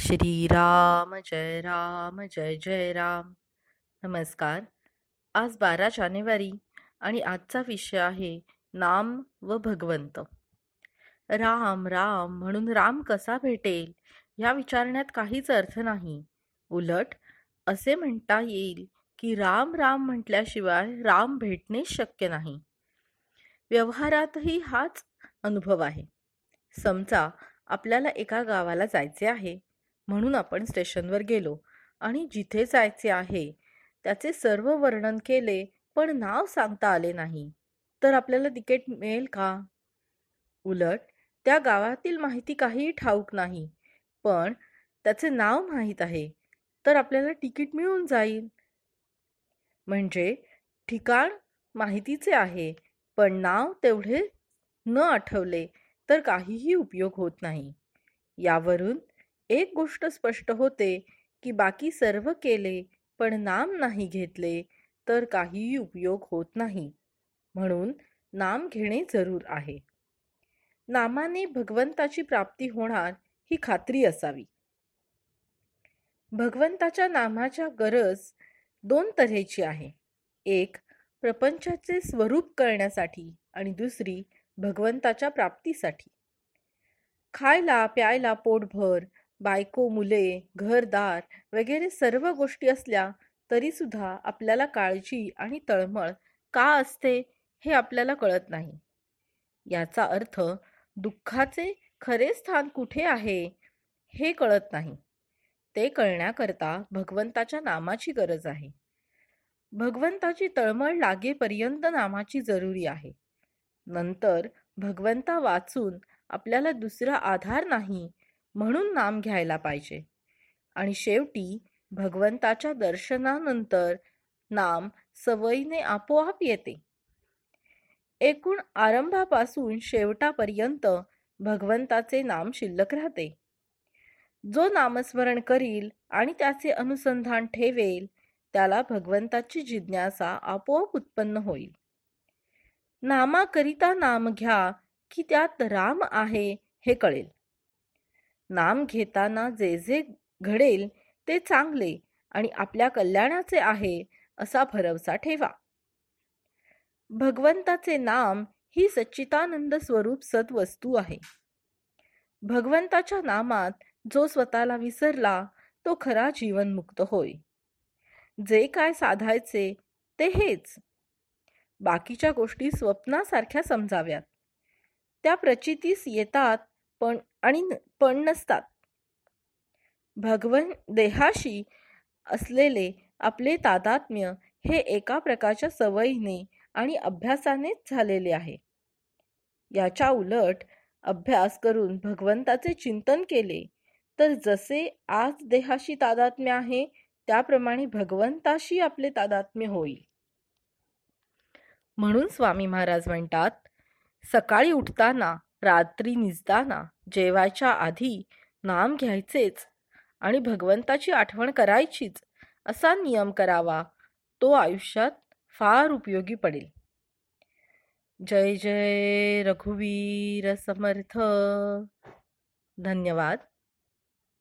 श्रीराम जय राम जय जय राम. नमस्कार. आज बारा जानेवारी आणि आजचा विषय आहे नाम व भगवंत. राम राम म्हणून राम कसा भेटेल? या विचारण्यात काहीच अर्थ नाही. उलट असे म्हणता येईल की राम राम म्हटल्याशिवाय राम भेटणेच शक्य नाही. व्यवहारातही हाच अनुभव आहे. समजा आपल्याला एका गावाला जायचे आहे. म्हणून आपण स्टेशनवर गेलो आणि जिथे जायचे आहे त्याचे सर्व वर्णन केले पण नाव सांगता आले नाही. तर आपल्याला तिकीट मिळेल का? उलट त्या गावातील माहिती काहीही ठाऊक नाही पण त्याचे नाव माहीत आहे. तर आपल्याला तिकीट मिळून जाईल. म्हणजे ठिकाण माहितीचे आहे पण नाव तेवढे न आठवले तर काहीही उपयोग होत नाही. यावरून एक गोष्ट स्पष्ट होते की बाकी सर्व केले पण नाम नाही घेतले तर काहीही उपयोग होत नाही. म्हणून नाम घेणे जरूर आहे. नामाने भगवंताची प्राप्ती होणार ही खात्री असावी. भगवंताच्या नामाच्या गरज दोन तऱ्हेची आहे. एक प्रपंचाचे स्वरूप करण्यासाठी आणि दुसरी भगवंताच्या प्राप्तीसाठी. खायला प्यायला पोटभर बायको मुले घरदार वगैरे सर्व गोष्टी असल्या तरीसुद्धा आपल्याला काळजी आणि तळमळ का असते हे आपल्याला कळत नाही. याचा अर्थ दुःखाचे खरे स्थान कुठे आहे हे कळत नाही. ते कळण्याकरता भगवंताच्या नामाची गरज आहे. भगवंताची तळमळ लागेपर्यंत नामाची जरुरी आहे. नंतर भगवंता वाचून आपल्याला दुसरा आधार नाही म्हणून नाम घ्यायला पाहिजे. आणि शेवटी भगवंताच्या दर्शनानंतर नाम सवयीने आपोआप येते. एकूण आरंभापासून शेवटापर्यंत भगवंताचे नाम शिल्लक राहते. जो नामस्मरण करील आणि त्याचे अनुसंधान ठेवेल त्याला भगवंताची जिज्ञासा आपोआप उत्पन्न होईल. नामाकरिता नाम घ्या की त्यात राम आहे हे कळेल. नाम घेताना जे जे घडेल ते चांगले आणि आपल्या कल्याणाचे आहे असा भरवसा ठेवा. भगवंताचे नाम ही सच्चितानंद स्वरूप सद्वस्तू आहे. भगवंताच्या नामात जो स्वतःला विसरला तो खरा जीवनमुक्त होय. जे काय साधायचे ते हेच. बाकीच्या गोष्टी स्वप्नासारख्या समजाव्यात. त्या प्रचितीस येतात पण आणि पण नसतात. भगवन देहाशी असलेले आपले तादात्म्य हे एका प्रकारच्या सवयीने आणि अभ्यासानेच झालेले आहे. याच्या उलट अभ्यास करून भगवंताचे चिंतन केले तर जसे आज देहाशी तादात्म्य आहे त्याप्रमाणे भगवंताशी आपले तादात्म्य होईल. म्हणून स्वामी महाराज म्हणतात सकाळी उठताना रात्री निजताना जेवायच्या आधी नाम घ्यायचेच आणि भगवंताची आठवण करायचीच असा नियम करावा तो आयुष्यात फार उपयोगी पडेल. जय जय रघुवीर समर्थ. धन्यवाद.